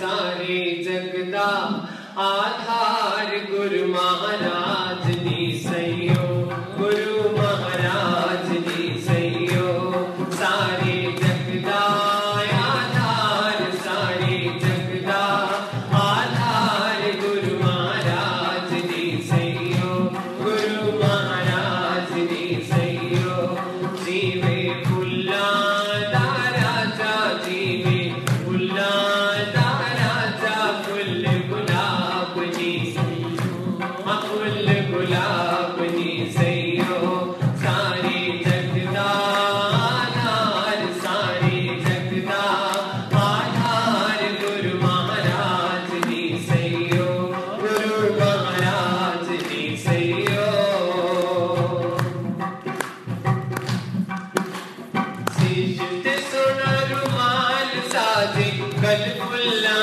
सारे जगदा आधार गुरु महाराज साधि गलगुल्ला